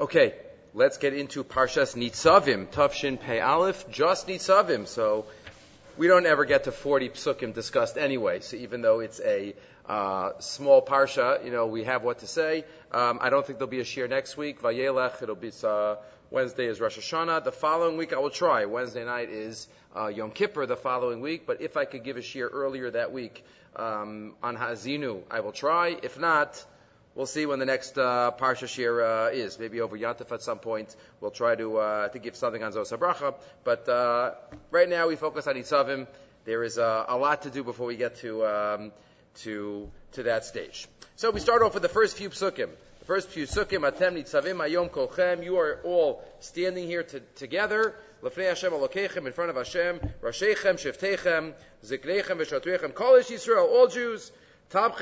Okay, let's get into Parshas Nitzavim, Tavshin Pei Aleph, just Nitzavim. So we don't ever get to 40 psukim discussed anyway. So even though it's a uh, small parsha, you know, we have what to say. Um, I don't think there'll be a shiur next week. Vayelech, it'll be uh, Wednesday is Rosh Hashanah. The following week I will try. Wednesday night is uh, Yom Kippur the following week. But if I could give a shiur earlier that week um, on Hazinu, I will try. If not, we'll see when the next uh, Parsha Shiur uh, is. Maybe over Yantif at some point. We'll try to uh, to give something on Zos Bracha. But uh, right now we focus on Itzavim. There is uh, a lot to do before we get to um, to to that stage. So we start off with the first few psukim. The first few psukim, Atem Nitzavim Ayom Kolchem. You are all standing here to, together. Lefnei Hashem Alokechem in front of Hashem. Rashechem Shiftechem Zikrechem V'Shatrechem Kol Yisrael, all Jews. From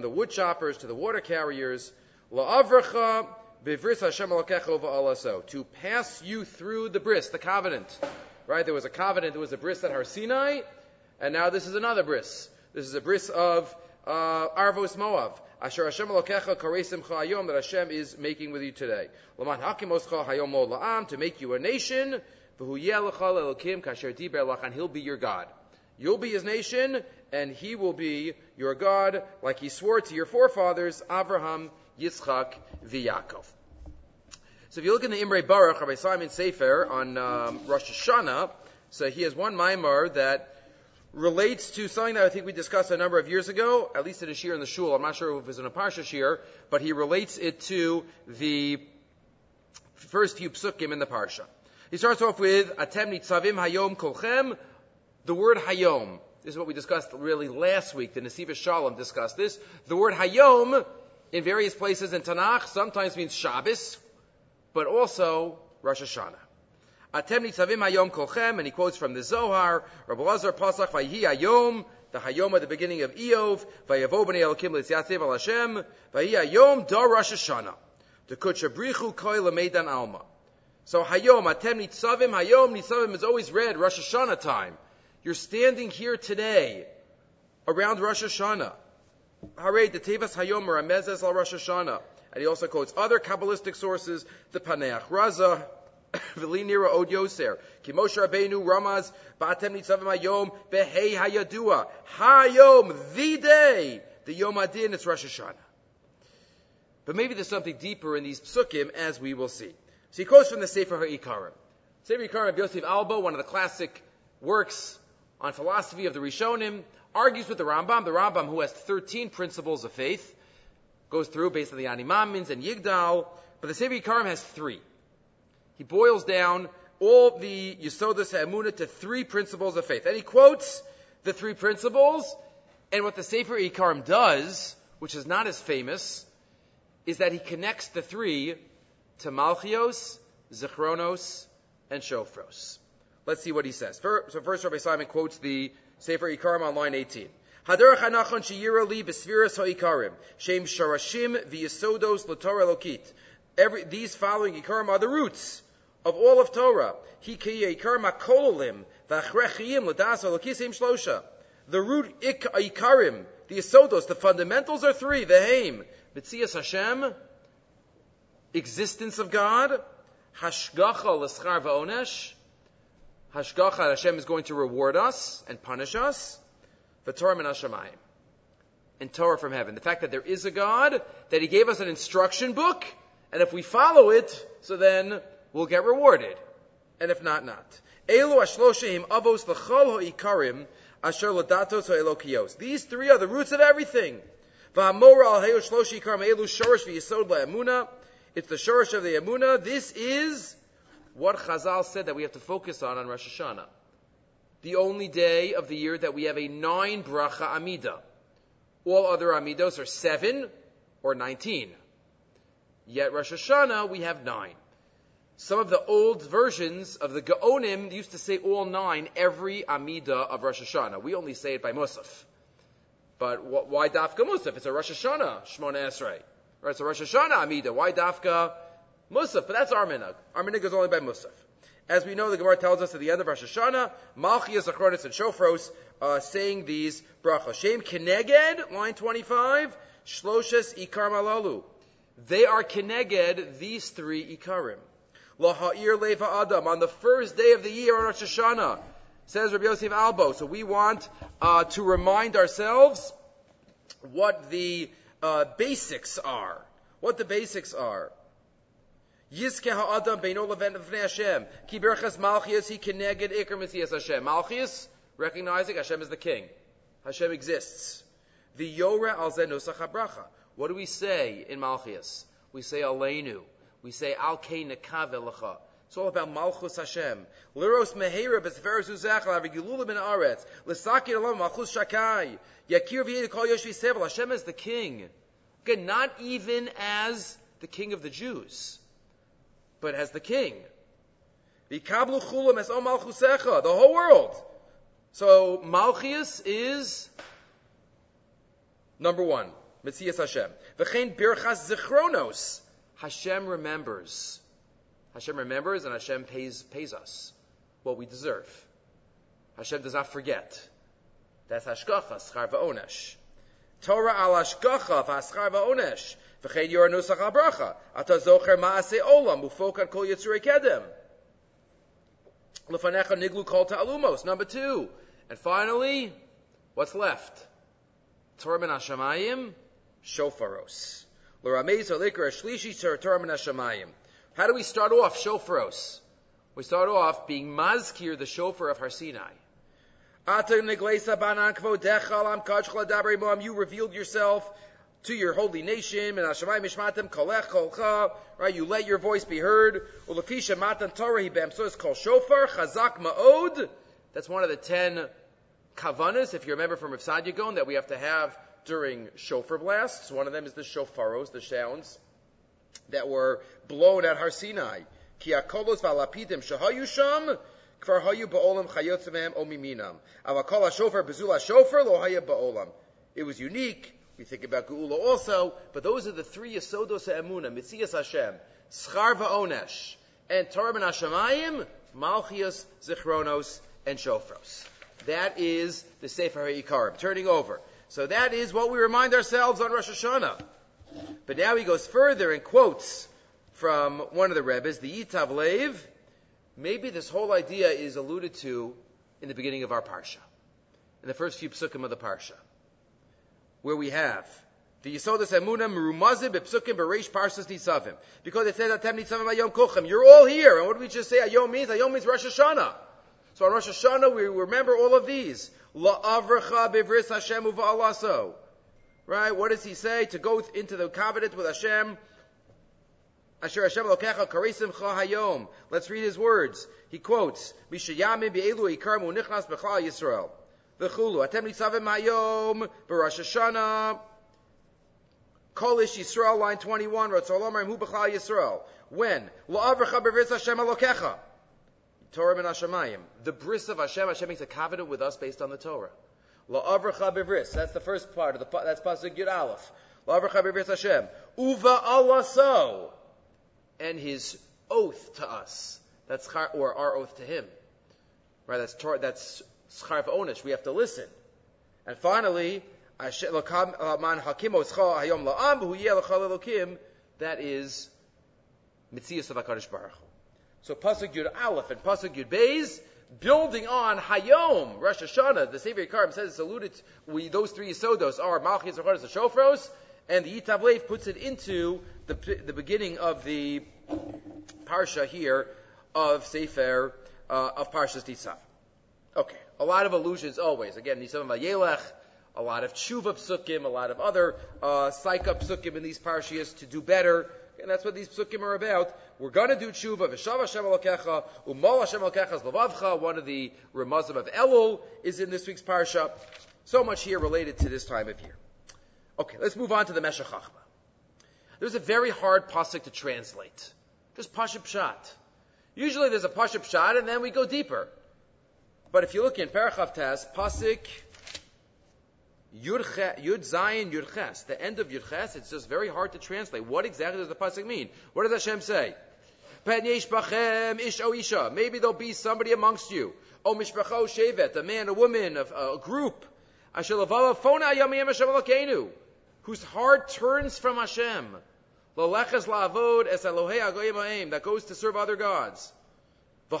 the wood choppers to the water carriers. Hashem Alokecha V'Alaso. To pass you through the bris, the covenant. Right? There was a covenant, there was a bris at Har Sinai, and now this is another bris. This is a bris of uh, Arvos Moav. Asher Hashem Elokecha Karesim Hayom that Hashem is making with you today. Laman Hakimoscha Hayom La'am to make you a nation. He'll be your God. You'll be his nation, and he will be your God, like he swore to your forefathers, Abraham, Yitzchak, v'Yakov. So if you look in the Imre Baruch, Rabbi Simon Sefer on um, Rosh Hashanah, so he has one mimer that relates to something that I think we discussed a number of years ago, at least in a shiur in the shul. I'm not sure if it was in a parsha shiur, but he relates it to the first few psukim in the parsha. He starts off with Atem nitzavim hayom kolchem, the word hayom. This is what we discussed really last week. The Nesivos Shalom discussed this. The word hayom in various places in Tanakh sometimes means Shabbos, but also Rosh Hashanah. Atem nitzavim hayom kolchem, and he quotes from the Zohar, Rabbi Lazar Pasach, Vayhi hayom, the hayom at the beginning of Eov, Vayavo b'nei Elokim l'tziatzev al Hashem, Vayhi hayom da Rosh Hashanah, the kutchabrichu koi lemeidan alma. So hayom, atem nitzavim, hayom, nitzavim is always read Rosh Hashanah time. You're standing here today, around Rosh Hashanah. Hare, the tevas hayom, ramezes al Rosh Hashanah. And he also quotes other Kabbalistic sources, the Paneach Raza, V'linira od yoser. Ki Moshe Rabbeinu Ramaz, Ba'atem nitzavim hayom, behei hayadua. Hayom, the day, the Yom Adin, it's Rosh Hashanah. But maybe there's something deeper in these psukim, as we will see. So he quotes from the Sefer HaIkarim. Sefer HaIkarim of Yosef Albo, one of the classic works on philosophy of the Rishonim, argues with the Rambam, the Rambam who has 13 principles of faith, goes through based on the Animamins and Yigdal, but the Sefer Ikarim has three. He boils down all the Yisodas Ha'emunah to three principles of faith. And he quotes the three principles, and what the Sefer Ikarim does, which is not as famous, is that he connects the three to Malchios, Zichronos, and Shofros. Let's see what he says. So first Rabbi Simon quotes the Sefer Ikarim on line 18. Haderach hanachon sheyira li ha'ikarim, shem sharashim v'yisodos l'torah lokit. Every, these following ikarim are the roots of all of Torah. Hi kiye ikarim hakololim v'achrechiyim l'das ha'lokisim shlosha. The root ik, ikarim, the yisodos, the fundamentals are three, the haim, b'tzias Hashem, existence of God, hashgacha l'schar v'onesh, hashgacha Hashem is going to reward us and punish us, the Torah min Hashemayim. And Torah from heaven. The fact that there is a God, that He gave us an instruction book, and if we follow it, so then we'll get rewarded. And if not, not. Elu avos l'chol ha'ikarim asher ha'elokios. These three are the roots of everything. Al ikarim elu v'yisod. It's the shorish of the emuna. This is what Chazal said that we have to focus on on Rosh Hashanah the only day of the year that we have a nine bracha amida. All other amidos are seven or nineteen. Yet Rosh Hashanah we have nine. Some of the old versions of the Gaonim used to say all nine every amida of Rosh Hashanah. We only say it by Musaf. But why dafka Musaf? It's a Rosh Hashanah Shmona Esrei. Right, a Rosh Hashanah amida. Why dafka Musaf? But that's our minhag. Our is only by Musaf. As we know, the Gemara tells us at the end of Rosh Hashanah, Malchias, Achronis, and Shofros uh, saying these brachos. Shem Keneged, line 25, Shloshes ikar malalu. They are keneged these three ikarim. Laha'ir leva adam on the first day of the year Rosh Hashanah, says Rabbi Yosef Albo. So we want uh, to remind ourselves what the uh, basics are. What the basics are. Yizke ha'adam beino leven v'nei Hashem. Ki berachas malchias he keneged ikar mitzias Hashem. Malchias, recognizing Hashem is the king. Hashem exists. The yora al zenusach habracha. What do we say in Malchias? We say Aleinu. We say Al Kei Nekave It's all about Malchus Hashem. Liros Mehera B'Sefer Zuzachal Avigilula Ben Aretz. L'Sakir Alam Malchus Shakai. Yakir V'Yed Kol Yoshvi Sevel. Hashem is the king. Again, not even as the king of the Jews but as the king. V'kablu chulam es malchusecha, the whole world. So Malchus is number one, Mitzias Hashem. V'chein birchas zichronos, Hashem remembers. Hashem remembers and Hashem pays, pays us what we deserve. Hashem does not forget. That's hashgacha, schar v'onesh. Torah al hashgacha v'aschar v'onesh. V'chein yor nusach habracha. Ata zocher ma'ase olam, ufok kol yitzurei kedem. Lefanecha niglu kol ta'alumos. Number two. And finally, what's left? Torah min hashamayim, shofaros. L'ramez halikar shlishi Torah min hashamayim. How do we start off shofaros? We start off being mazkir, the shofar of Har Sinai. You revealed yourself to your holy nation, and Hashemayim mishmatem kolech kolcha, right? You let your voice be heard. Torah. So it's called shofar, ma'od. That's one of the ten kavanas, if you remember from Rav Saadia that we have to have during shofar blasts. One of them is the shofaros, the sounds that were blown at Har Sinai. Ki akolos v'alapidim shahayu sham, kvar hayu ba'olam omiminam. Avakol lo haya ba'olam. It was unique we think about Geula also, but those are the three Yasodos Emunah, Mitzias Hashem, Schar Onesh, and Torah Ben Hashemayim, Malchias, Zichronos, and Shofros. That is the Sefer HaIkarim. Turning over. So that is what we remind ourselves on Rosh Hashanah. But now he goes further and quotes from one of the Rebbe's, the Yitav Lev. Maybe this whole idea is alluded to in the beginning of our Parsha, in the first few psukim of the Parsha where we have the Yisodas Emuna Merumazim Bepsukim Bereish Parshas Nitzavim. Because it says Atem Nitzavim Ayom Kuchem. You're all here. And what do we just say Ayom means? Ayom means Rosh Hashanah. So on Rosh Hashanah we remember all of these. La'avrecha bevris Hashem uva'alaso. Right? What does he say? To go into the covenant with Hashem. Asher Hashem lokecha karisim hayom. Let's read his words. He quotes, Mishayamim be'elu ikarmu nichnas b'chal Yisrael. V'chulu. Atem nitzavim hayom b'Rosh Hashanah. Kolish Yisrael, line 21. Ratzolomar hu b'chal Yisrael. When? La'avrecha b'vritz Hashem alokecha. Torah min Hashemayim. The bris of Hashem, Hashem makes a covenant with us based on the Torah. La'avrecha b'vris. That's the first part of the, that's Pasuk Yud Aleph. La'avrecha b'vris Hashem. Uva alaso. And his oath to us. That's, or our oath to him. Right, that's that's schar onish. We have to listen. And finally, that is Mitzias of HaKadosh Baruch So Pasuk Yud Aleph and Pasuk Yud Beis, building on Hayom, Rosh Hashanah, the Sefer Ikarim says it's alluded, to, we, those three Yisodos are Malchis, Rechonis, and Shofros, and the Yitav Lev puts it into the, the beginning of the Parsha here of Sefer, uh, of Parshas Titzav. Okay. A lot of allusions always. Again, Nisav Vayelech, a lot of tshuva psukim, a lot of other uh, psukim in these parshias to do better. And that's what these psukim are about. We're going to do tshuva. V'shav Hashem alokecha, umol Hashem zlavavcha. One of the remazim of Elul is in this week's parsha. So much here related to this time of year. Okay, let's move on to the Meshech Chachma. There's a very hard pasuk to translate. Just pashup pshat. Usually there's a pashup pshat and then we go deeper. But if you look in Parachav Tas, Pasik Yud, Yud Zayin Yud Ches, the end of Yud Ches, it's just very hard to translate. What exactly does the pasuk mean? What does Hashem say? Maybe there'll be somebody amongst you. O mishpacho shevet, a man, a woman, a, a group. whose heart turns from Hashem. That goes to serve other gods. When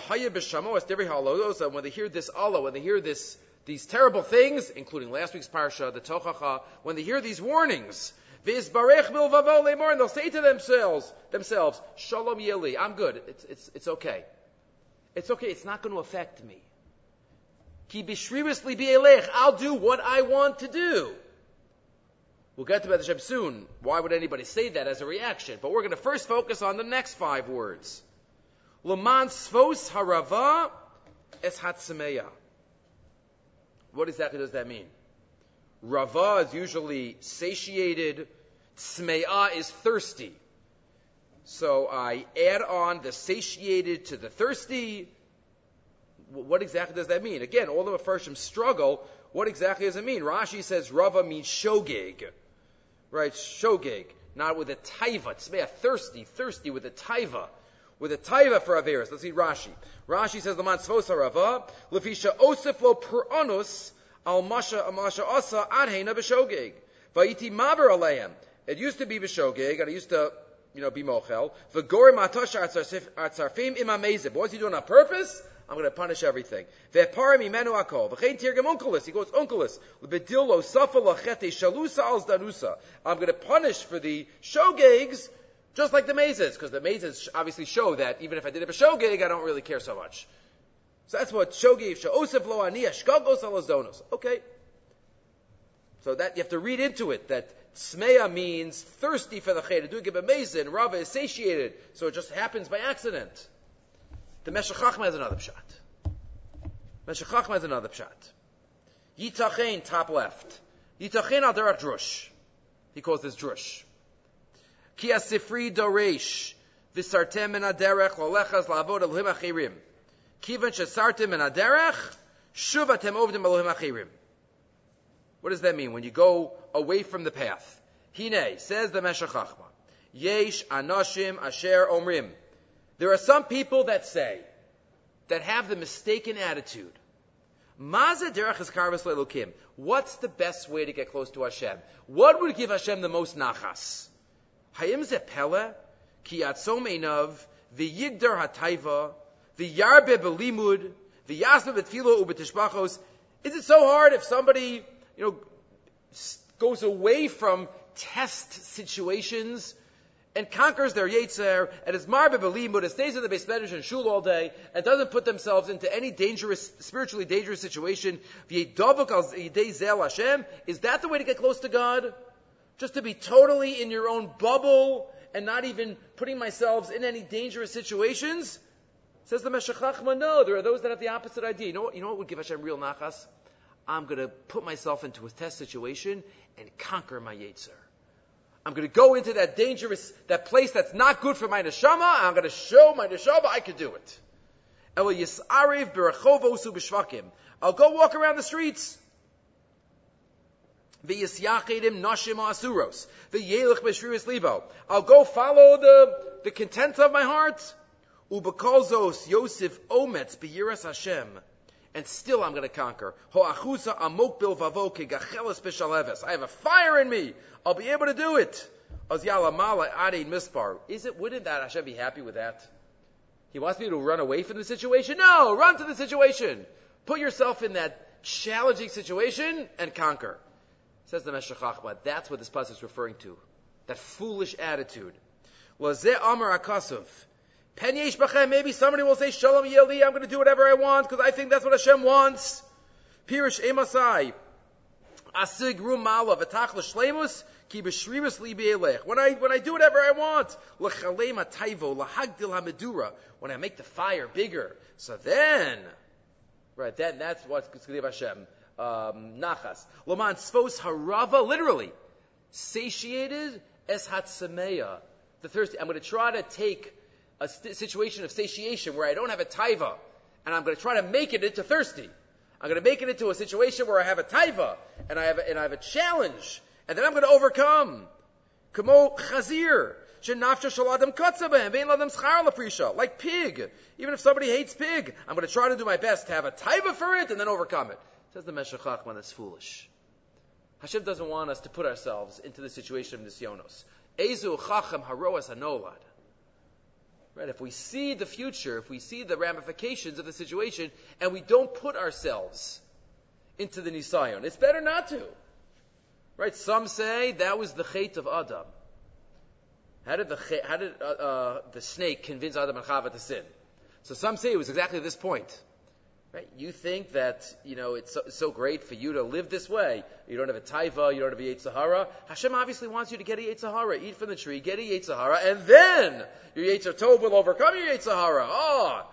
they hear this Allah, when they hear this, these terrible things, including last week's parsha, the Tochacha, when they hear these warnings, and they'll say to themselves, themselves, Shalom yeli, I'm good, it's, it's, it's okay. It's okay, it's not going to affect me. Ki bishrivisli I'll do what I want to do. We'll get to Beth Hashem soon. Why would anybody say that as a reaction? But we're going to first focus on the next five words. Laman svos harava es. What exactly does that mean? Rava is usually satiated. Tzmeya is thirsty. So I add on the satiated to the thirsty. What exactly does that mean? Again, all the Mepharshim struggle. What exactly does it mean? Rashi says Rava means shogeg right? Shogeg, not with a taiva. Tzmeya, thirsty, thirsty with a taiva. With a taiva for Averis. Let's see Rashi. Rashi says, Laman Tzvosa Rava, Lefisha Osif lo Puranus, Al Masha Amasha Asa Adhena B'Shogeg. Vayiti Maver Aleim. It used to be B'Shogeg, and it used to, you know, be Mochel. V'gorim Atash Atzarfim Imamezib. What was he doing on purpose? I'm going to punish everything. Ve'parim imenu akol. V'chein tirgem Onkelos. He goes Onkelos. L'bedillo safa lachete shalusa al danusa. I'm going to punish for the shogegs just like the mazes, because the mazes obviously show that even if I did for shogeg, I don't really care so much. So that's what shogeg sha'osef lo aniyah shkagos alazonos. Okay. So that you have to read into it that smeya means thirsty for the cheder. Do give a mazin. Rava is satiated, so it just happens by accident. The Meshech Chachma has another pshat. Meshech Chachma has another pshat. Yitachein, top left. Yitachein al derech drush. He calls this drush. Ki asifri doresh. Visartem min aderech lolechas lavod elohim achirim. Kivan shesartem min aderech. Shuvatem ovdim elohim achirim. What does that mean? When you go away from the path. Hine, says the Meshech Chachma. Yesh anashim asher omrim. There are some people that say, that have the mistaken attitude. Maza derech is karvas le'lukim. What's the best way to get close to Hashem? What would give Hashem the most nachas? Hayim pele, ki yatzom einav, hataiva, belimud, v'yasbe betfilo ubetishbachos. Is it so hard if somebody, you know, goes away from test situations and conquers their Yetzer and is marbe belimud, and stays in the base medrash and shul all day, and doesn't put themselves into any dangerous, spiritually dangerous situation. Is that the way to get close to God? Just to be totally in your own bubble and not even putting myself in any dangerous situations? Says the Meshech Chachma, no, there are those that have the opposite idea. You know what, you know what would give Hashem real nachas? I'm going to put myself into a test situation and conquer my Yetzer. I'm going to go into that dangerous, that place that's not good for my neshama. I'm going to show my neshama I can do it. I'll go walk around the streets. I'll go follow the, the content of my heart. Yosef Hashem and still I'm going to conquer. I have a fire in me. I'll be able to do it. Is it, wouldn't that Hashem be happy with that? He wants me to run away from the situation? No, run to the situation. Put yourself in that challenging situation and conquer. Says the Meshech Chachma. That's what this passage is referring to. That foolish attitude. Lazeh Amar Akasov. Pen maybe somebody will say, Shalom Yeli, I'm going to do whatever I want because I think that's what Hashem wants. Pirish Emasai. Asig Rumala, V'tach L'shlemus, Ki Be'elech. When I, when I do whatever I want, L'chalem HaTaivo, L'hagdil HaMedura, when I make the fire bigger. So then, right, then that's what's Tzkadev Hashem. Um, nachas. Laman Harava, literally, satiated es Hatsameya. The thirsty. I'm going to try to take a situation of satiation where I don't have a taiva, and I'm going to try to make it into thirsty. I'm going to make it into a situation where I have a taiva, and I have a, and I have a challenge, and then I'm going to overcome. Kamo chazir. Like pig. Even if somebody hates pig, I'm going to try to do my best to have a taiva for it and then overcome it. Says the Meshech Chachma, that's foolish. Hashem doesn't want us to put ourselves into the situation of nisyonos. Ezu chacham haroas hanolad. Right? If we see the future, if we see the ramifications of the situation, and we don't put ourselves into the nisayon, it's better not to. Right? Some say that was the chait of Adam. How did the how did uh, uh, the snake convince Adam and Chava to sin? So some say it was exactly this point. Right? You think that, you know, it's so, so, great for you to live this way. You don't have a taiva, you don't have a Sahara. Hashem obviously wants you to get a Sahara, eat from the tree, get a Sahara, and then your Tov will overcome your Sahara. Oh! Ah!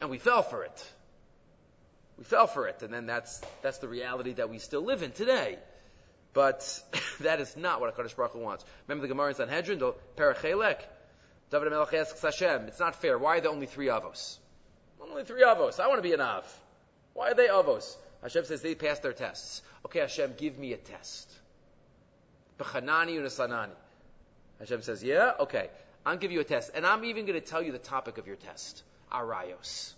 And we fell for it. We fell for it, and then that's, that's the reality that we still live in today. But that is not what HaKadosh Baruch Hu wants. Remember the Gemara in Sanhedrin, the Parachelek? David Melech asks Hashem, it's not fair. Why are there only three avos? Only three avos. I want to be an av. Why are they avos? Hashem says they passed their tests. Okay, Hashem, give me a test. B'chanani unasanani. Hashem says, yeah, okay. I'll give you a test. And I'm even going to tell you the topic of your test. Arayos.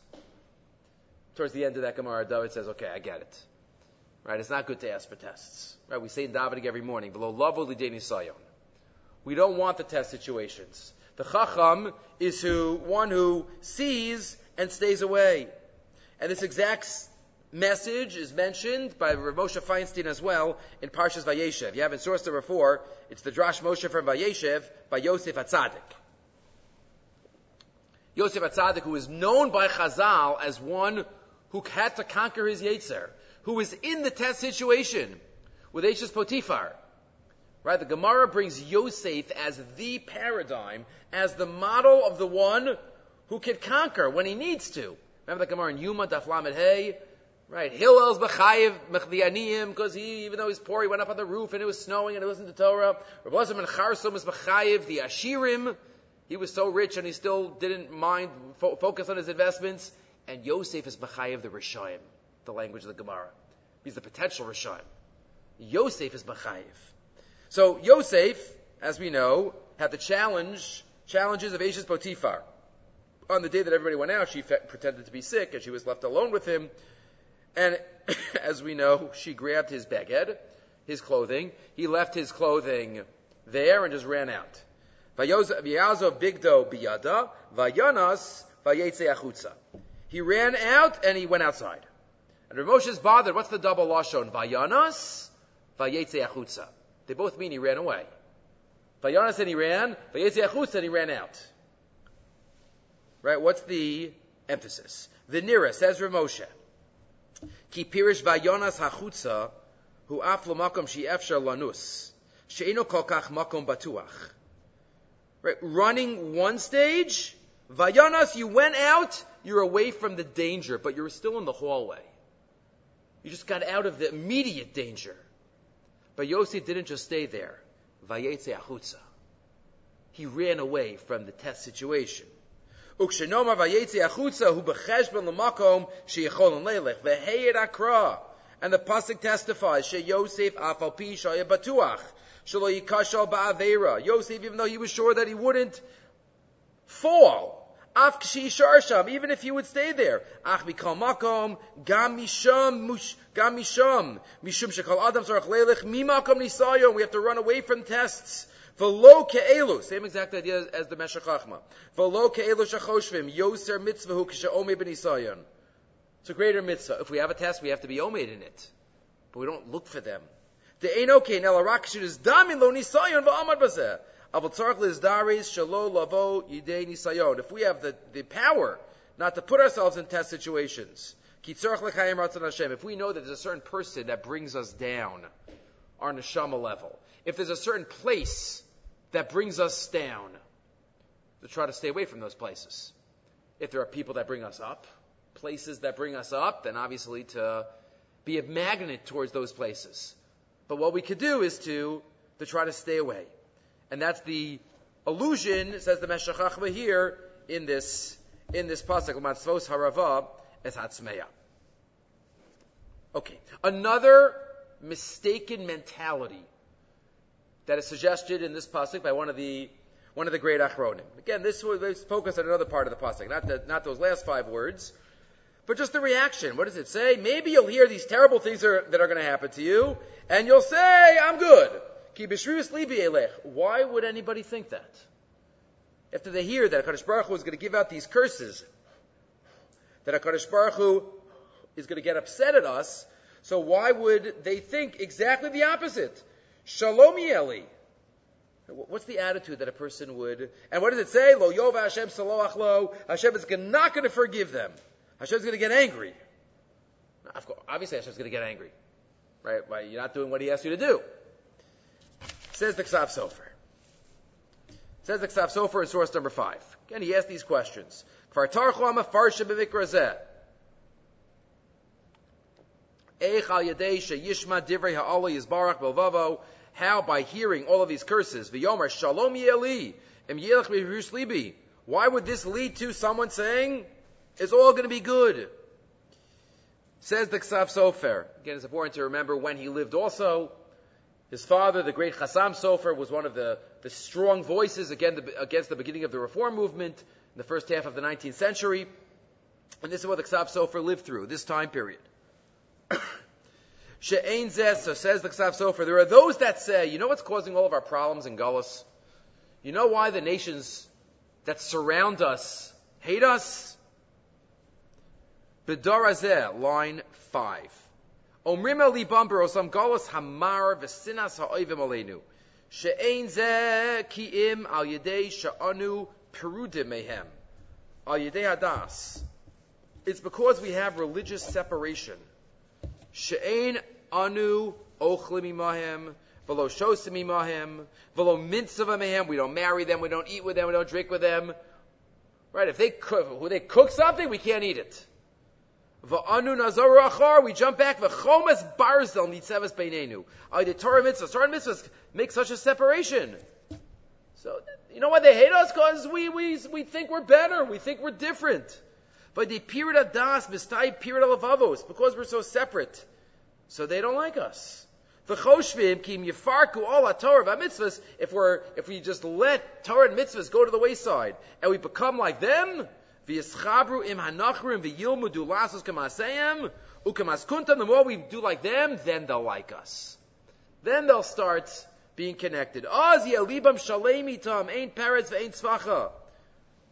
Towards the end of that Gemara, David says, okay, I get it. Right? It's not good to ask for tests. Right? We say in Davening every morning, sayon. We don't want the test situations. The Chacham is who, one who sees and stays away. And this exact message is mentioned by Rav Moshe Feinstein as well in Parshas Vayeshev. You haven't sourced it before. it's the Darash Moshe from Vayeshev by Yosef Atzadik. Yosef Atzadik, who is known by Chazal as one who had to conquer his Yetzer, who was in the test situation with Eishes Potifar. Right? The Gemara brings Yosef as the paradigm, as the model of the one who can conquer when he needs to. Remember the Gemara in Yoma, Daflamet Hey? Right, Hillel's Bechayev Mechdianiyim, because he, even though he's poor, he went up on the roof and it was snowing and he wasn't the Torah. Rabbi and Charsom was Bechayev, the Ashirim. He was so rich and he still didn't mind fo- focus on his investments. And Yosef is Bechayev, the Rishayim, the language of the Gemara. He's the potential Rishayim. Yosef is Bechayev. So Yosef, as we know, had the challenge, challenges of Ashes Potiphar on the day that everybody went out, she fe- pretended to be sick and she was left alone with him. And as we know, she grabbed his beged, his clothing. He left his clothing there and just ran out. He ran out and he went outside. And Rav Moshe is bothered. What's the double lashon? Vayanas vayetze achutza. They both mean he ran away. Vayanas and he ran. Vayetze achutza and he ran out. Right? What's the emphasis? The nearest, says Rav Moshe. Ki pirish vayonas hachutza hu af makom shi efshar lanus. She'eno kol kach makom batuach. Right? Running one stage, vayonas, you went out, you're away from the danger, but you're still in the hallway. You just got out of the immediate danger. But Yosef didn't just stay there. Vayetze achutza. He ran away from the test situation. Ukshenoma vayetzi achutza hu becheshbon lemakom sheyicholon leilech veheyed akra. And the pasuk testifies Yosef afal pi shaya batuach shelo yikashal ba'avera. Yosef, even though he was sure that he wouldn't fall, af k'shi even if he would stay there. Ach mikol makom gam misham mush gam mishum shekal adam zarach leilech mimakom nisayon. We have to run away from tests. V'lo ke'elu, same exact idea as the Meshech Chachma. V'lo ke'elu shachoshvim, yoser mitzvahu k'sha'omei b'nisayon. It's a greater mitzvah. If we have a test, we have to be omed in it. But we don't look for them. The einoke nel arakshut is damin lo nisayon v'amad bazeh. Avol tzarech lizdaris shalo lavo yidei nisayon. If we have the, the power not to put ourselves in test situations, if we know that there's a certain person that brings us down, our neshama level, if there's a certain place that brings us down, to try to stay away from those places. If there are people that bring us up, places that bring us up, then obviously to be a magnet towards those places. But what we could do is to, to try to stay away. And that's the illusion, says the Meshech Chachma here, in this, in this pasuk, Matzvos Harava. Okay. Another mistaken mentality that is suggested in this pasuk by one of the one of the great achronim. Again, this was focused on another part of the pasuk, not the, not those last five words, but just the reaction. What does it say? Maybe you'll hear these terrible things are, that are going to happen to you, and you'll say, I'm good. Why would anybody think that? After they hear that HaKadosh Baruch Hu is going to give out these curses, that HaKadosh Baruch Hu is going to get upset at us, so why would they think exactly the opposite? Shalom Yeli. What's the attitude that a person would, and what does it say? Lo Yova Hashem Saloach Lo. Hashem is not going to forgive them. Hashem is going to get angry. Of course, obviously Hashem's going to get angry. Right? Why you're not doing what he asked you to do. Says the Ksav Sofer. Says the Ksav Sofer in source number five. Again, he asked these questions. How by hearing all of these curses, V'yomer Shalom Yeli, Why would this lead to someone saying, it's all going to be good. Says the Ksav Sofer. Again, it's important to remember when he lived also. His father, the great Chassam Sofer, was one of the, the strong voices against the, against the beginning of the Reform movement in the first half of the 19th century. And this is what the Ksav Sofer lived through, this time period. She'ein zeh, so says the Ksav Sofer, there are those that say, you know what's causing all of our problems in Gullus? You know why the nations that surround us hate us? B'darazeh, line 5. Omrim eli bumper osam galus hamar v'sinas ha'oivim aleinu. She'ein zeh ki'im al yedei sha'anu perudim mehem. Al yedei hadas. It's because we have religious separation. She'ein anu ochlim imahem. V'lo shosim imahem. V'lo mitzvah mehem. We don't marry them. We don't eat with them. We don't drink with them. Right? If they cook, they cook something, we can't eat it. Va'anu nazaru achar, we jump back, v'chomas barzel nitzeves beinenu. The Torah mitzvahs, Torah mitzvahs make such a separation. So, you know why they hate us? Because we, we, we think we're better, we think we're different. But the period of das, mistai period of avos, because we're so separate. So they don't like us. If we're, if we just let Torah and mitzvahs go to the wayside, and we become like them. The more we do like them, then they'll like us. Then they'll start being connected.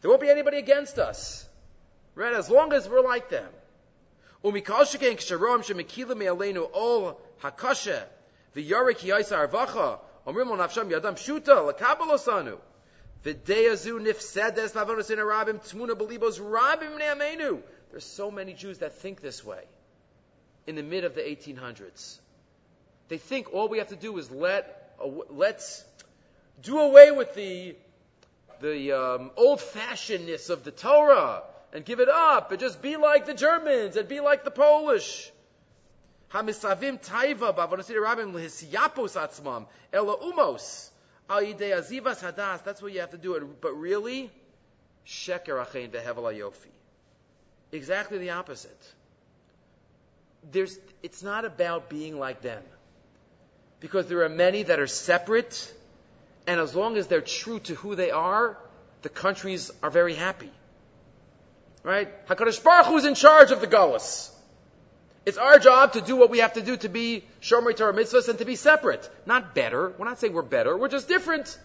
There won't be anybody against us, right? As long as we're like them. Umikal me'aleinu ol hakashe v'yarik yaisa arvacha omrim nafsham yadam shuta lakabalosanu. There's so many Jews that think this way in the mid of the 1800s. They think all we have to do is let let's do away with the the um, old-fashionedness of the Torah and give it up and just be like the Germans and be like the Polish. That's what you have to do it. But really. Exactly the opposite. There's, it's not about being like them. Because there are many that are separate, and as long as they're true to who they are, the countries are very happy. Right? HaKadosh Baruch Hu is in charge of the Gullus. It's our job to do what we have to do to be Shomer Torah mitzvahs and to be separate. Not better. We're not saying we're better. We're just different.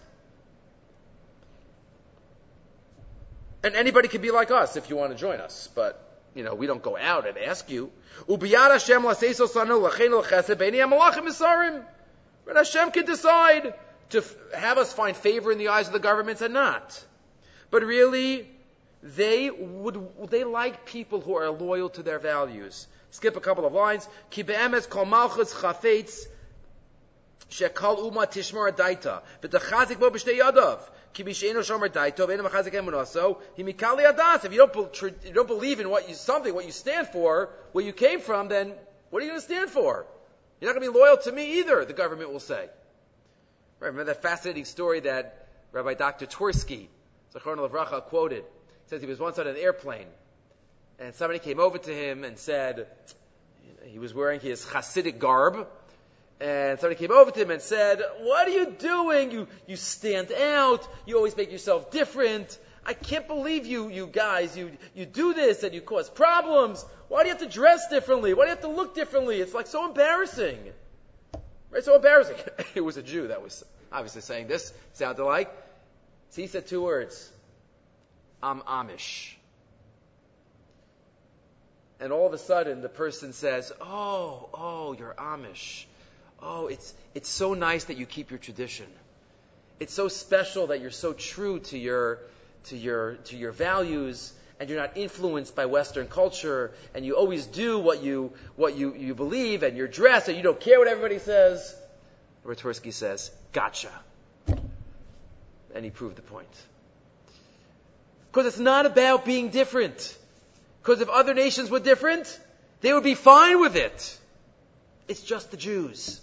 And anybody can be like us if you want to join us. But, you know, we don't go out and ask you. But Hashem can decide to have us find favor in the eyes of the governments and not. But really, they would, they like people who are loyal to their values. Skip a couple of lines. Ki be'emes chafetz shekal uma tishmar daita. V'tachazik bo b'shtei yadav. Ki shomer daito v'enu machazik emunaso. Hi mikali adas. If you don't, you don't believe in what you, something, what you stand for, where you came from, then what are you going to stand for? You're not going to be loyal to me either, the government will say. Right, remember that fascinating story that Rabbi Dr. Twersky, Zachron Levracha, quoted. Says he was once on an airplane and somebody came over to him and said, he was wearing his Hasidic garb, and somebody came over to him and said, what are you doing? You, you stand out, you always make yourself different, I can't believe you, you guys, you, you do this and you cause problems. Why do you have to dress differently? Why do you have to look differently? It's like so embarrassing. Right? So embarrassing. it was a Jew that was obviously saying this. Sounded like. So he said two words. I'm Amish. And all of a sudden the person says, Oh, oh, you're Amish. Oh, it's, it's so nice that you keep your tradition. It's so special that you're so true to your, to your, to your values and you're not influenced by Western culture and you always do what you, what you, you believe and you're dressed and you don't care what everybody says. Rav Twersky says, gotcha. And he proved the point. Because it's not about being different. Because if other nations were different, they would be fine with it. It's just the Jews.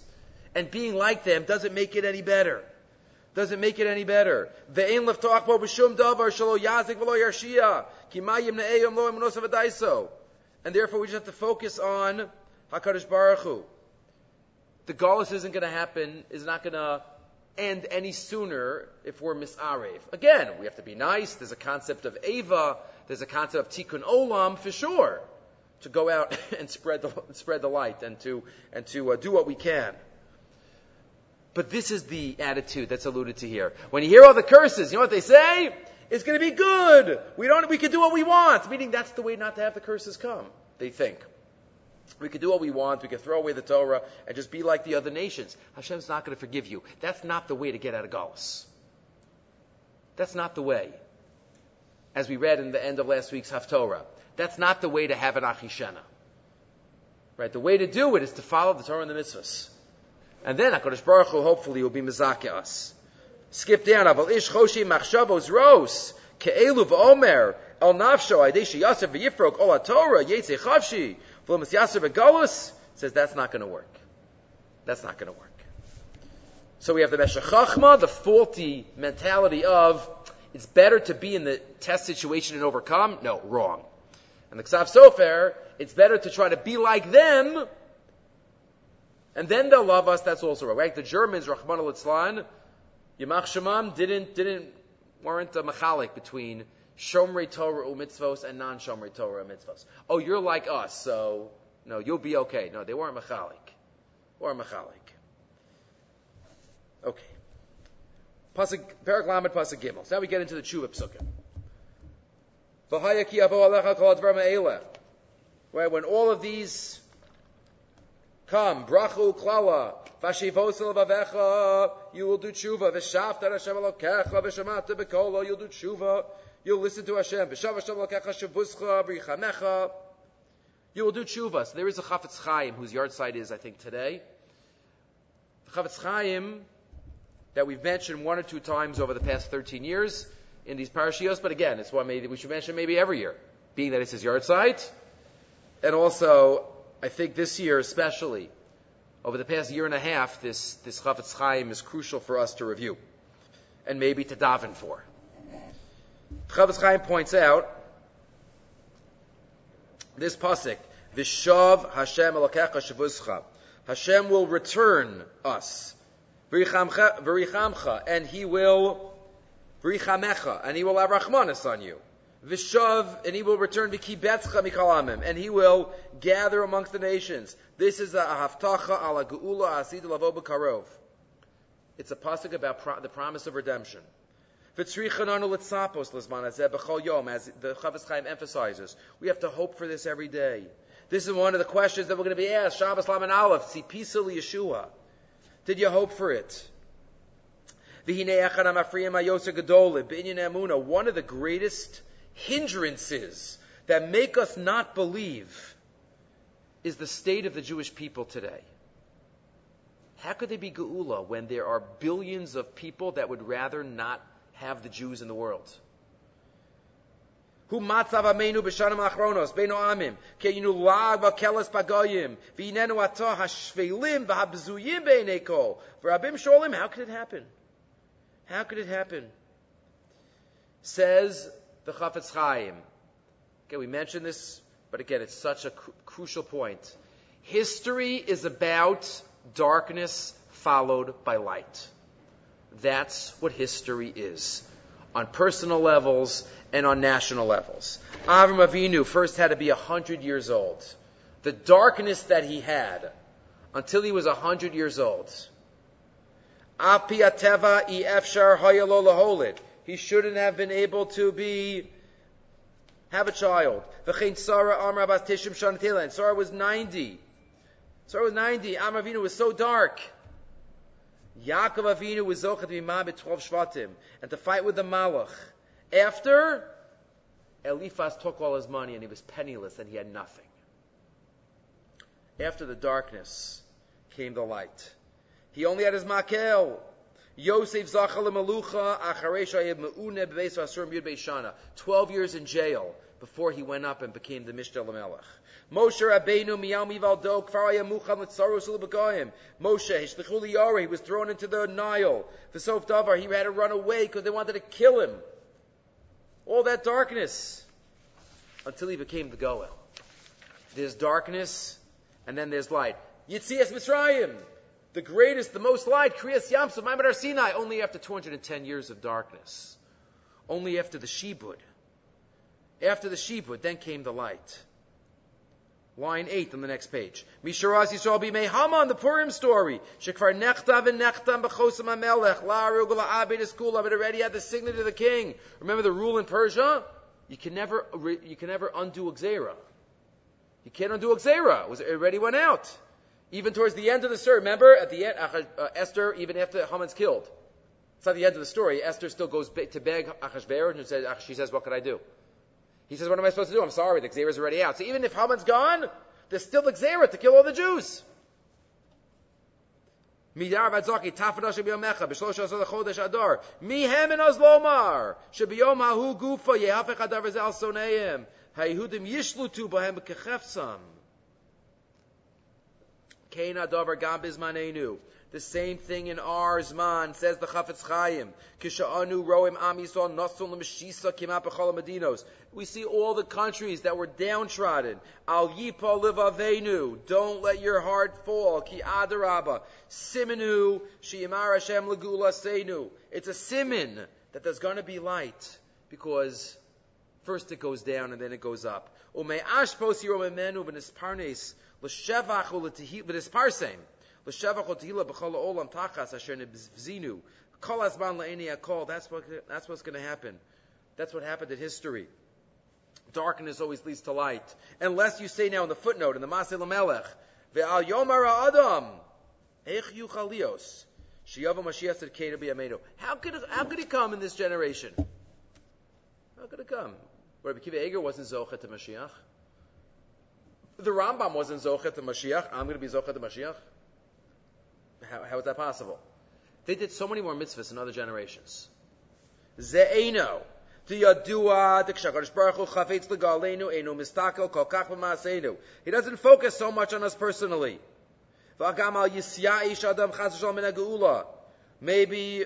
And being like them doesn't make it any better. Doesn't make it any better. And therefore we just have to focus on HaKadosh Baruch Hu. The Gaulis isn't going to happen, is not going to end any sooner if we're misarev. Again, we have to be nice. There's a concept of Ava. There's a concept of Tikkun Olam for sure. To go out and spread the, spread the light and to, and to uh, do what we can. But this is the attitude that's alluded to here. When you hear all the curses, you know what they say? It's going to be good. We don't, we can do what we want. Meaning that's the way not to have the curses come. They think. We could do what we want. We could throw away the Torah and just be like the other nations. Hashem's not going to forgive you. That's not the way to get out of Galus. That's not the way. As we read in the end of last week's Haftorah. That's not the way to have an Achishena. Right? The way to do it is to follow the Torah and the mitzvahs. And then HaKadosh Baruch Hu hopefully will be mizake us. Skip down. Aval ish choshi machshavos ros ke'elu v'omer el nafsho aideshi yasef v'yifrok ol Torah yetze chavshi v'lomas yasef v'galus says that's not going to work. That's not going to work. So we have the Meshech Chachma, the faulty mentality of it's better to be in the test situation and overcome. No, wrong. And the Ksav Sofer, it's better to try to be like them and then they'll love us. That's also right. right? The Germans, Rahman al Yamach Shemam didn't didn't weren't a machalik between Shomrei Torah mitzvos and non Shomrei Torah mitzvos. Oh, you're like us, so no, you'll be okay. No, they weren't machalik. Or machalik. Okay. Pasuk Perak Lamed Pasuk Gimel. Now we get into the Tshuva Psukim. Right, when all of these Come, brachu klala, vashivosel vavecha, you will do tshuva. V'shavta Hashem alokecha, v'shamata bekolo, you'll do tshuva. You'll listen to Hashem. You will do tshuva. So there is a Chafetz Chaim whose yahrzeit is, I think, today. The Chafetz Chaim that we've mentioned one or two times over the past 13 years in these parashiyos, but again, it's one maybe we should mention maybe every year, being that it's his yahrzeit. And also, I think this year especially, over the past year and a half, this, this Chafetz Chaim is crucial for us to review and maybe to daven for. Chafetz Chaim points out this pasuk, Vishav Hashem Elokecha Shavuscha. Hashem will return us. V'richamcha, and He will, v'richamecha, and He will have Rachmanis on you. Vishav, and he will return v'kibetzcha mikalamim, and he will gather amongst the nations. This is a haftacha ala geula asid lavo karov. It's a pasuk about pro- the promise of redemption. As the Chafetz Chaim emphasizes, we have to hope for this every day. This is one of the questions that we're going to be asked. Shabbos Laman Aleph, Tzipisa Yeshua. Did you hope for it? One of the greatest hindrances that make us not believe is the state of the Jewish people today. How could they be geula when there are billions of people that would rather not have the Jews in the world? Hu matzav amenu b'shanim achronos amim lag v'keles v'inenu b'einei kol v'rabim sholim how could it happen? How could it happen? Says the Chafetz Chaim. Okay, we mentioned this, but again, it's such a cru- crucial point. History is about darkness followed by light. That's what history is. on personal levels and on national levels. Avram Avinu first had to be a hundred years old. The darkness that he had until he was a hundred years old. He shouldn't have been able to be have a child. Sarah was 90. Sarah was 90. Avram Avinu was so dark. Yaakov Avinu was zochet to be mabit 12 shvatim and to fight with the malach. After Eliphaz took all his money and he was penniless and he had nothing. After the darkness came the light. He only had his makel. Yosef zachal malucha acharesh me'une bebeis asurim yud. Twelve years in jail before he went up and became the Mishta Lamelech. Moshe Rabbeinu miyam ivaldo kfaraya mucham letzaros ulbegoyim. Moshe hishlichu liyari, he was thrown into the Nile. The Sof Davar, he had to run away because they wanted to kill him. All that darkness until he became the Goel. There's darkness and then there's light. Yitzias Mitzrayim, the greatest, the most light, Kriyas Yamsuf, Maimad Sinai, only after 210 years of darkness. Only after the Shebud. After the Shebud, then came the light. Line 8 on the next page. Misharaz Yisrael be Haman, the Purim story. Shekvar nechtav and nechtam b'chosam hamelech, la arugula abed eskula, but already had the signet of the king. Remember the rule in Persia? You can never, you can never undo Xera. You can't undo Xera. It already went out. Even towards the end of the story. Remember, at the end, uh, Esther, even after Haman's killed. It's not the end of the story. Esther still goes to beg Achashverosh and says, she says, what can I do? He says, what am I supposed to do? I'm sorry, the Xera is already out. So even if Haman's gone, there's still the Xera to kill all the Jews. Midar vadzaki tafadash biyomecha b'shlosh asar chodesh adar mihem en azlomar shebiyom hahu gufa yehafech adar v'zel soneim hayehudim yishlutu bahem kechefsam kein adavar gam bizmanenu the same thing in our Zman, says the Chafetz Chaim. Kisha'anu roim am Yisrael b'chol medinos. We see all the countries that were downtrodden. Al yipa. Don't let your heart fall. Ki adaraba. Simenu Hashem seinu. It's a simin that there's going to be light because first it goes down and then it goes up. L'shevach v'nisparsem. L'shevach otihila b'chol olam tachas asher nebzinu. Kol asban la'eni akol. That's what, that's what's going to happen. That's what happened in history. Darkness always leads to light. Unless you say now in the footnote, in the Maseh Lamelech, Ve'al adam, ech yuchalios, shiyava Mashiach said Keinu b'yameinu. How could, how could it come in this generation? How could it come? Rabbi Kiva Eger wasn't Zochet to Mashiach. The Rambam wasn't Zochet to Mashiach. I'm going to be Zochet to Mashiach. How, how is that possible? They did so many more mitzvahs in other generations. Ze'eno. He doesn't focus so much on us personally. Maybe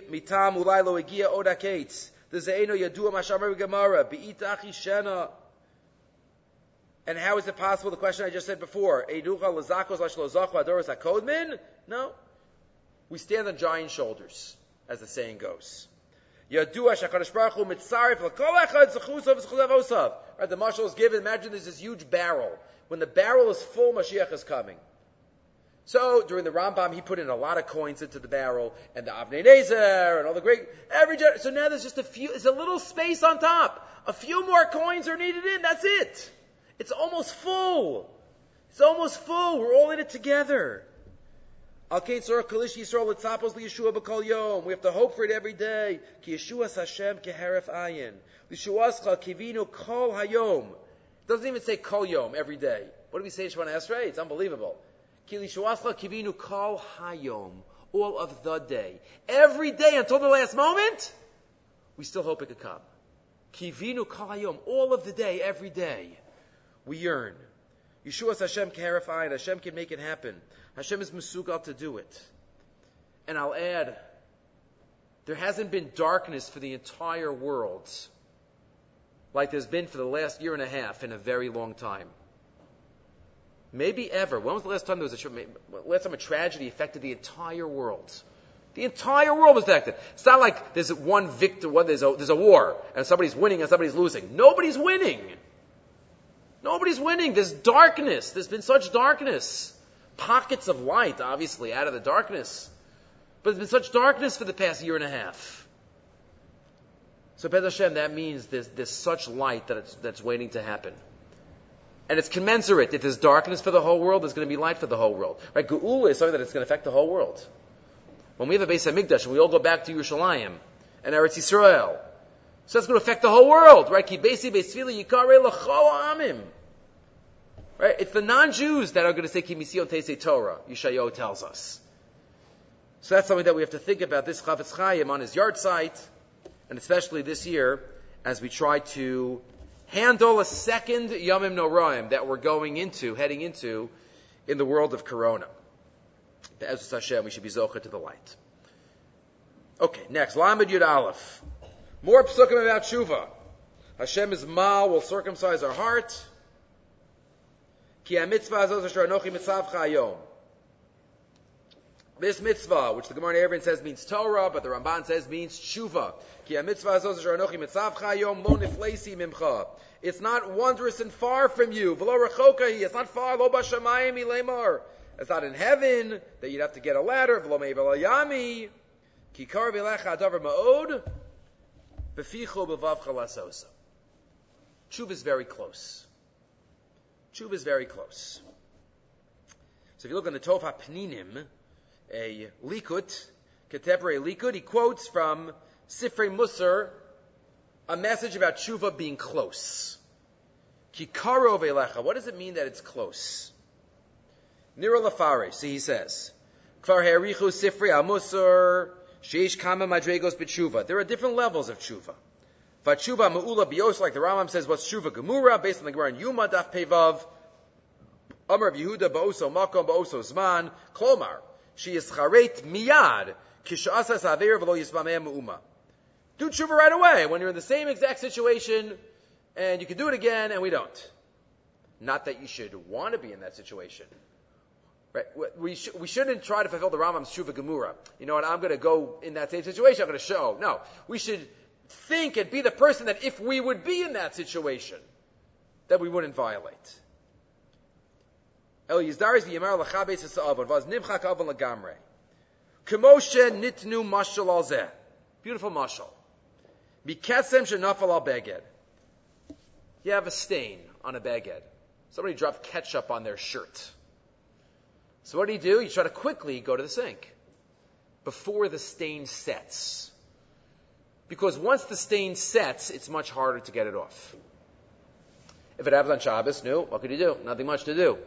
mitam egia. The ze'eno yadua mashamar gemara shena. And how is it possible? The question I just said before. No. We stand on giant shoulders, as the saying goes. Right, the mashal is given. Imagine there's this huge barrel. When the barrel is full, Mashiach is coming. So during the Rambam, he put in a lot of coins into the barrel, and the Avnei Nezer, and all the great every. So now there's just a few. It's a little space on top. A few more coins are needed in. That's it. It's almost full. It's almost full. We're all in it together. We have to hope for it every day. It doesn't even say Kol Yom every day. What do we say in Shemoneh Esrei? It's unbelievable. Kol. All of the day. Every day until the last moment, we still hope it could come. Kivinu Kol Hayom. All of the day, every day. We yearn. Yeshua Hashem Keheref. Hashem can make it happen. Hashem is Mesugal to do it. And I'll add, there hasn't been darkness for the entire world like there's been for the last year and a half in a very long time. Maybe ever. When was the last time there was a last time a tragedy affected the entire world? The entire world was affected. It's not like there's one victor, one, there's, a, there's a war, and somebody's winning and somebody's losing. Nobody's winning. Nobody's winning. There's darkness. There's been such darkness. Pockets of light, obviously, out of the darkness. But there's been such darkness for the past year and a half. So, Bez Hashem, that means there's, there's such light that it's, that's waiting to happen. And it's commensurate. If there's darkness for the whole world, there's going to be light for the whole world. Right? Geula is something that it's going to affect the whole world. When we have a Beis Hamikdash and we all go back to Yerushalayim and Eretz Yisrael, so that's going to affect the whole world, right? Right? It's the non-Jews that are going to say Kimisiyon Teisei Torah. Yeshayahu tells us. So that's something that we have to think about. This Chafetz Chaim on his yahrzeit and especially this year, as we try to handle a second Yomim Noraim that we're going into, heading into, in the world of Corona. Be'ezus Hashem, we should be zocha to the light. Okay, next, Lamed Yud Aleph. More psukim about tshuva. Hashem is mal, will circumcise our heart. Ki ha-mitzvah azot asher anochi mitzavcha hayom. This mitzvah, which the Gemara Eruvin says means Torah, but the Ramban says means tshuva. Ki mitzvah azos asher anochi mitzavcha yom lo niflesi mimcha. It's not wondrous and far from you. V'lo rechokahi. It's not far. Lo b'shamayim ilemar. It's not in heaven that you'd have to get a ladder. V'lo me'vel yami. Ki kar v'lecha adavar ma'od. B'ficho b'vavcha lasosa. Tshuva is very close. Tshuva is very close. So if you look in the Tov HaPninim, a Likut, contemporary Likut. He quotes from Sifrei Musar a message about tshuva being close. Kikaro velecha. What does it mean that it's close? Nira lafare. See, he says, Kvar herichu Sifrei Amusar sheish kama madregos b'tshuva. There are different levels of tshuva. Vatshuva ma'ula bios, like the Rambam says, what's tshuva gemura, based on the Gemara in Yoma daf pevav. Amar of Yehuda ba'oso makom ba'oso zman. Klomar. She is charet miyad kishasa saver v'lo yisbameh mu'uma. Do tshuva right away when you're in the same exact situation, and you can do it again, and we don't. Not that you should want to be in that situation. Right? We, sh- we shouldn't try to fulfill the Rambam's tshuva gemura. You know what? I'm going to go in that same situation. I'm going to show. No, we should think and be the person that if we would be in that situation, that we wouldn't violate. El Yizdaris v'yamar l'chabes ha'sa'avon, v'az nimchak avon l'gamre. Kemoshe nitnu mashal al zeh. Beautiful mashal. Mikesem shenafal al beged. You have a stain on a beged. Somebody dropped ketchup on their shirt. So what do you do? You try to quickly go to the sink before the stain sets. Because once the stain sets, it's much harder to get it off. If it happens on Shabbos, no, what could you do? Nothing much to do.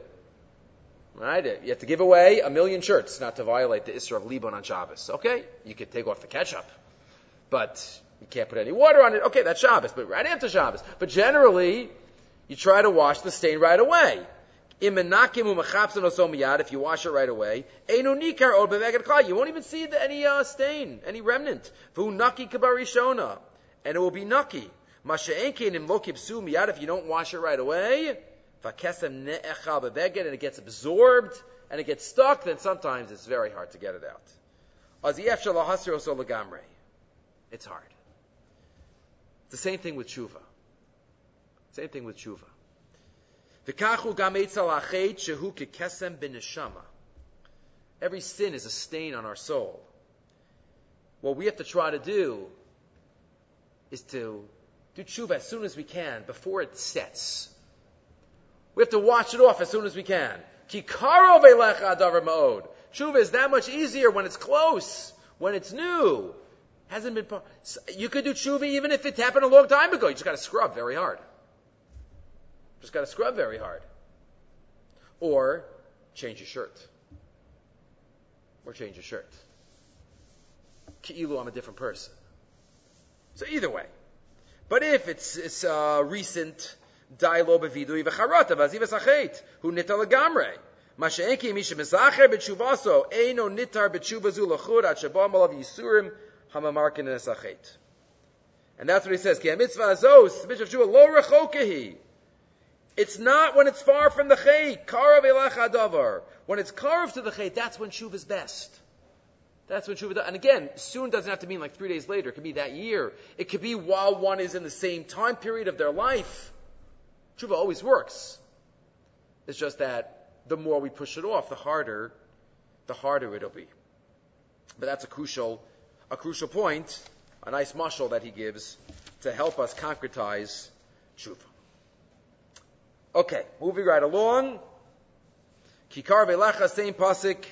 Right? You have to give away a million shirts not to violate the Isra of Liban on Shabbos. Okay? You could take off the ketchup. But you can't put any water on it. Okay, that's Shabbos, but right after Shabbos. But generally, you try to wash the stain right away. If you wash it right away, you won't even see any uh, stain, any remnant. And it will be naki. If you don't wash it right away, and it gets absorbed and it gets stuck, then sometimes it's very hard to get it out. It's hard. It's the same thing with tshuva. Same thing with tshuva. Every sin is a stain on our soul. What we have to try to do is to do tshuva as soon as we can, before it sets. We have to wash it off as soon as we can. Tshuva is that much easier when it's close, when it's new. Hasn't been. You could do tshuva even if it happened a long time ago. You just got to scrub very hard Just got to scrub very hard. Or change your shirt. Or change your shirt. Ki'ilu, I'm a different person. So either way. But if it's, it's uh, recent די לא בווידוי וחרטה, ועזיב הסחית, הוא ניטר לגמרי. מה שאין כי מי שמזכר בתשובתו, אינו ניטר בתשובה זו לחוד, עד שבא עליו ייסורים הממרקן הסחית. And that's what he says, כי המצווה הזו, mitzvah tshuva, lo rechokehi. it's not when it's far from the chait. Karav elach adavar. When it's carved to the chait, that's when tshuva is best. That's when tshuva. And again, soon doesn't have to mean like three days later. It could be that year. It could be while one is in the same time period of their life. Tshuva always works. It's just that the more we push it off, the harder, the harder it'll be. But that's a crucial, a crucial point, a nice mushal that he gives to help us concretize tshuva. Okay, moving right along. Kikar velecha, same pasuk.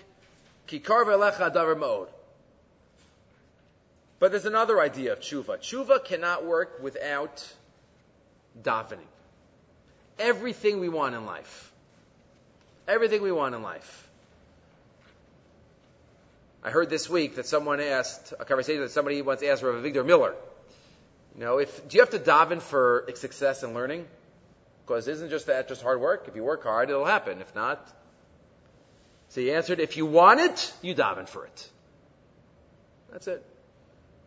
Kikar velecha davar mode. But there's another idea of tshuva. Tshuva cannot work without davening. Everything we want in life. Everything we want in life. I heard this week that someone asked, a conversation that somebody once asked Rabbi Avigdor Miller, you know, if, do you have to daven for success in learning? Because isn't just that just hard work? If you work hard, it'll happen. If not, so he answered, if you want it, you daven for it. That's it.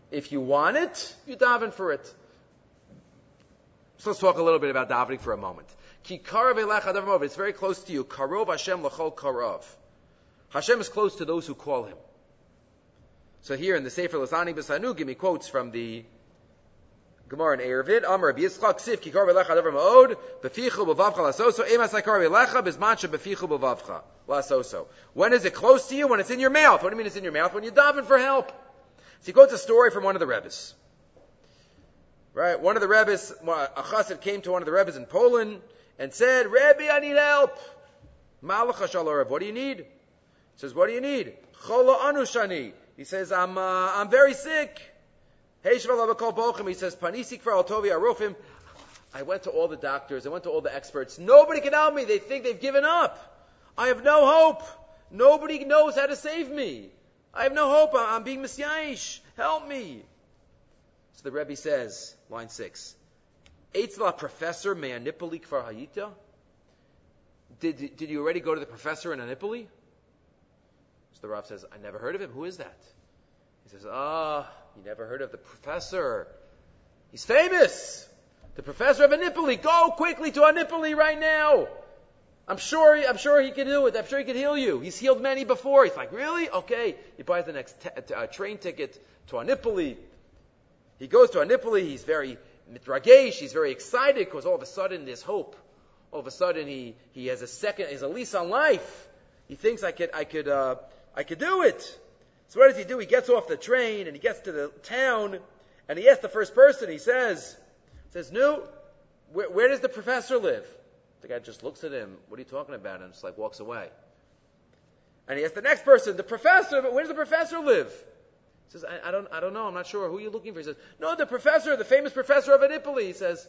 If you want it, you daven for it. So let's talk a little bit about davening for a moment. It's very close to you. Karov Hashem. Hashem is close to those who call him. So here in the Sefer Lasani B'Sanugim, he quotes from the Gemara in Eruvin, Amar Rabbi Yitzchak, Sif, Kikar V'lecha Davar Ma'od, Befichu B'vavcha Lasoso, Emas Hakar V'lecha, Bizman Befichu B'vavcha Lasoso. When is it close to you? When it's in your mouth. What do you mean it's in your mouth? When you're daven for help. So he quotes a story from one of the Rebbes. Right? One of the Rebbes, a chassid came to one of the Rebbes in Poland and said, Rebbe, I need help. Malach What do you need? He says, what do you need? Chola Anushani. He says, I'm, uh, I'm very sick. He says, Panisik for Altovi Arofim. I went to all the doctors. I went to all the experts. Nobody can help me. They think they've given up. I have no hope. Nobody knows how to save me. I have no hope. I'm being misyayish. Help me. So the Rebbe says, line six, Eitzla professor me'anipoli kfar hayita? Did, did you already go to the professor in Anipoli? So the Rav says, I never heard of him. Who is that? He says, Ah, you never heard of the professor. He's famous. The professor of Anipoli. Go quickly to Anipoli right now. I'm sure, I'm sure he can do it. I'm sure he can heal you. He's healed many before. He's like, really? Okay. He buys the next t- uh, train ticket to Anipoli. He goes to Anipoli. He's very mitragesh. He's very excited because all of a sudden there's hope. All of a sudden he, he has a second, has a lease on life. He thinks I could, I could, uh, I could do it. So what does he do? He gets off the train and he gets to the town and he asks the first person, he says, says, no, where, where does the professor live? The guy just looks at him, what are you talking about? And just like walks away. And he asks the next person, the professor, but where does the professor live? He says, I, I, don't, I don't know, I'm not sure. Who are you looking for? He says, no, the professor, the famous professor of Anipoli. He says,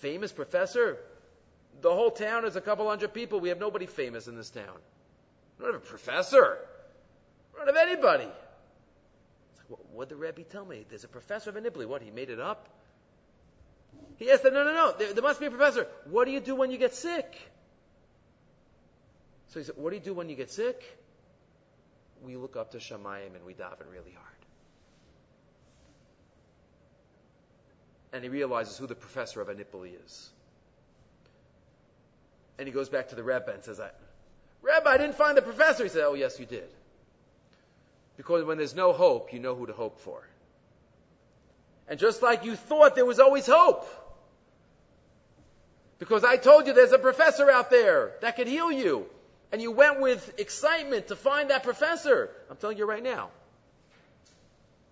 famous professor? The whole town is a couple hundred people. We have nobody famous in this town. We don't have a professor. Don't have anybody. Like, what, did the Rebbe tell me? There's a professor of Anipoli. What, he made it up? He asked no, no, no, there, there must be a professor. What do you do when you get sick? So he said, what do you do when you get sick? We look up to Shemayim and we daven really hard. And he realizes who the professor of Anipoli is. And he goes back to the Rebbe and says, Rabbi, I didn't find the professor. He said, Oh, yes, you did. Because when there's no hope, you know who to hope for. And just like you thought there was always hope. Because I told you there's a professor out there that could heal you. And you went with excitement to find that professor. I'm telling you right now.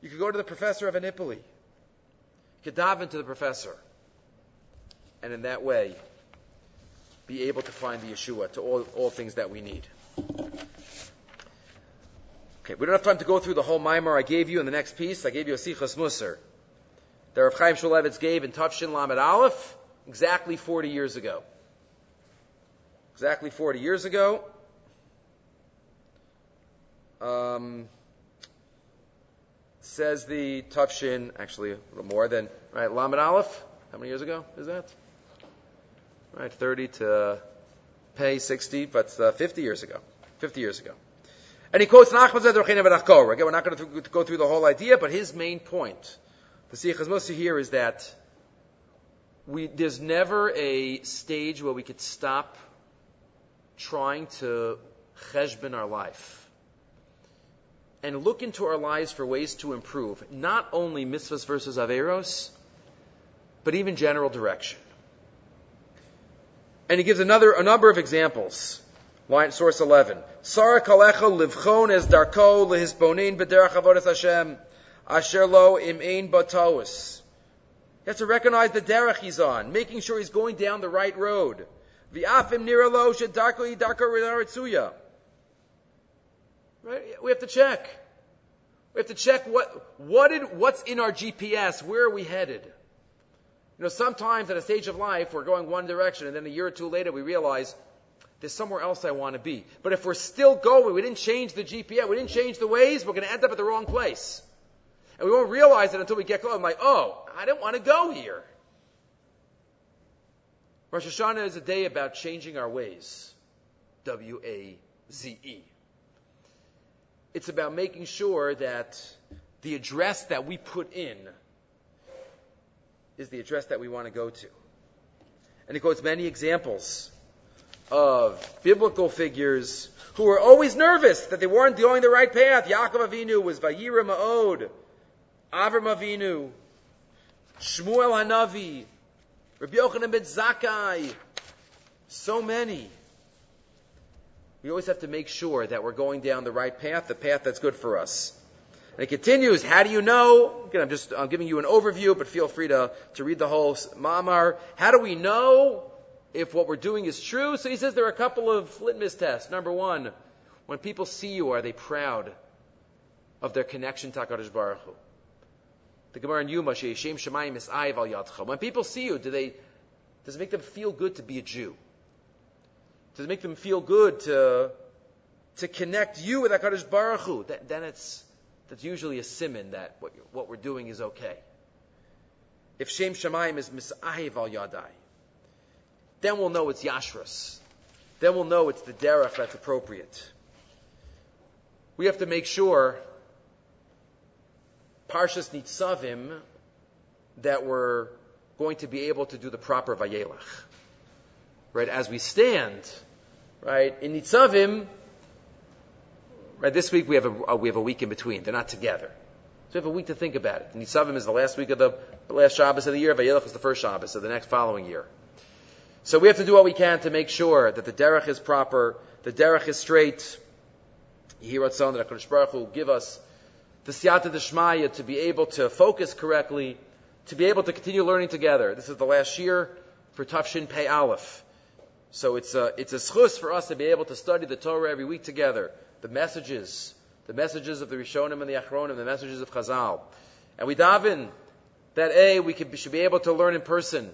You could go to the professor of Anipoli. You could dive into the professor. And in that way, be able to find the Yeshua to all, all things that we need. Okay, we don't have time to go through the whole mimer I gave you in the next piece. I gave you a Sichas Musar that Rav Chaim Shmulevitz gave in Tafshin Lamed Aleph exactly 40 years ago. Exactly 40 years ago. Um, says the Tafshin, actually a little more than, right, Lamed Aleph. How many years ago is that? right? 30 to pay 60, but uh, 50 years ago. 50 years ago. And he quotes Nachman Again, we're not going to go through the whole idea, but his main point, the Sichas Musar here is that we, there's never a stage where we could stop trying to cheshbon our life and look into our lives for ways to improve, not only mitzvahs versus averos, but even general direction. And he gives another a number of examples. Line source eleven. Sara kalecha livchon es darko lehisbonin avodas Hashem asher lo. He has to recognize the derech he's on, making sure he's going down the right road. V'afim niralo shedarko yidarko. Right? We have to check. We have to check what, what did, what's in our GPS. Where are we headed? You know, sometimes at a stage of life, we're going one direction, and then a year or two later, we realize there's somewhere else I want to be. But if we're still going, we didn't change the GPS, we didn't change the ways, we're going to end up at the wrong place. And we won't realize it until we get close. I'm like, oh, I didn't want to go here. Rosh Hashanah is a day about changing our ways. W A Z E. It's about making sure that the address that we put in is the address that we want to go to. And he quotes many examples of biblical figures who were always nervous that they weren't going the right path. Yaakov Avinu was Vayira Ma'od, Avram Avinu, Shmuel Hanavi, Rabbi Yochanan ben Zakkai, so many. We always have to make sure that we're going down the right path, the path that's good for us. And it continues, how do you know? Again, I'm just I'm giving you an overview, but feel free to, to read the whole Ma'amar. How do we know if what we're doing is true? So he says there are a couple of litmus tests. Number one, when people see you, are they proud of their connection to HaKadosh Baruch Hu? The Gemara in Yoma, Sheishem Shemayim is al Yadcha. When people see you, do they, does it make them feel good to be a Jew? Does it make them feel good to, to connect you with HaKadosh Baruch Hu? That, then it's, that's usually a simon that what, what we're doing is okay. If Shem Shemayim is Misahiv al Yadai, then we'll know it's Yashras. Then we'll know it's the derech that's appropriate. We have to make sure Parshas Nitzavim that we're going to be able to do the proper Vayelach. Right, as we stand, right, in Nitzavim, right, this week we have a, uh, we have a week in between. They're not together. So we have a week to think about it. Nitzavim is the last week of the, the last Shabbos of the year. Vayelach is the first Shabbos of the next following year. So we have to do what we can to make sure that the derech is proper, the derech is straight. Yehiratzon that HaKadosh Baruch Hu give us the siyata deshmaya to be able to focus correctly, to be able to continue learning together. This is the last year for Tafshin Pei Aleph. So it's a, it's a schus for us to be able to study the Torah every week together. The messages, the messages of the Rishonim and the Achronim, the messages of Chazal. And we daven that A, we should be able to learn in person.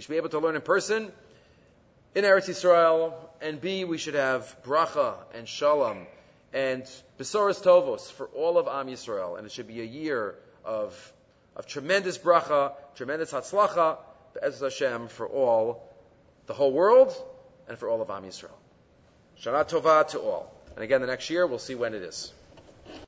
We should be able to learn in person in Eretz Yisrael. And B, we should have bracha and shalom and Besoros Tovos for all of Am Yisrael. And it should be a year of, of tremendous bracha, tremendous hatzlacha, Be'ez Hashem for all, the whole world, and for all of Am Yisrael. Shana Tova to all. And again, the next year, we'll see when it is.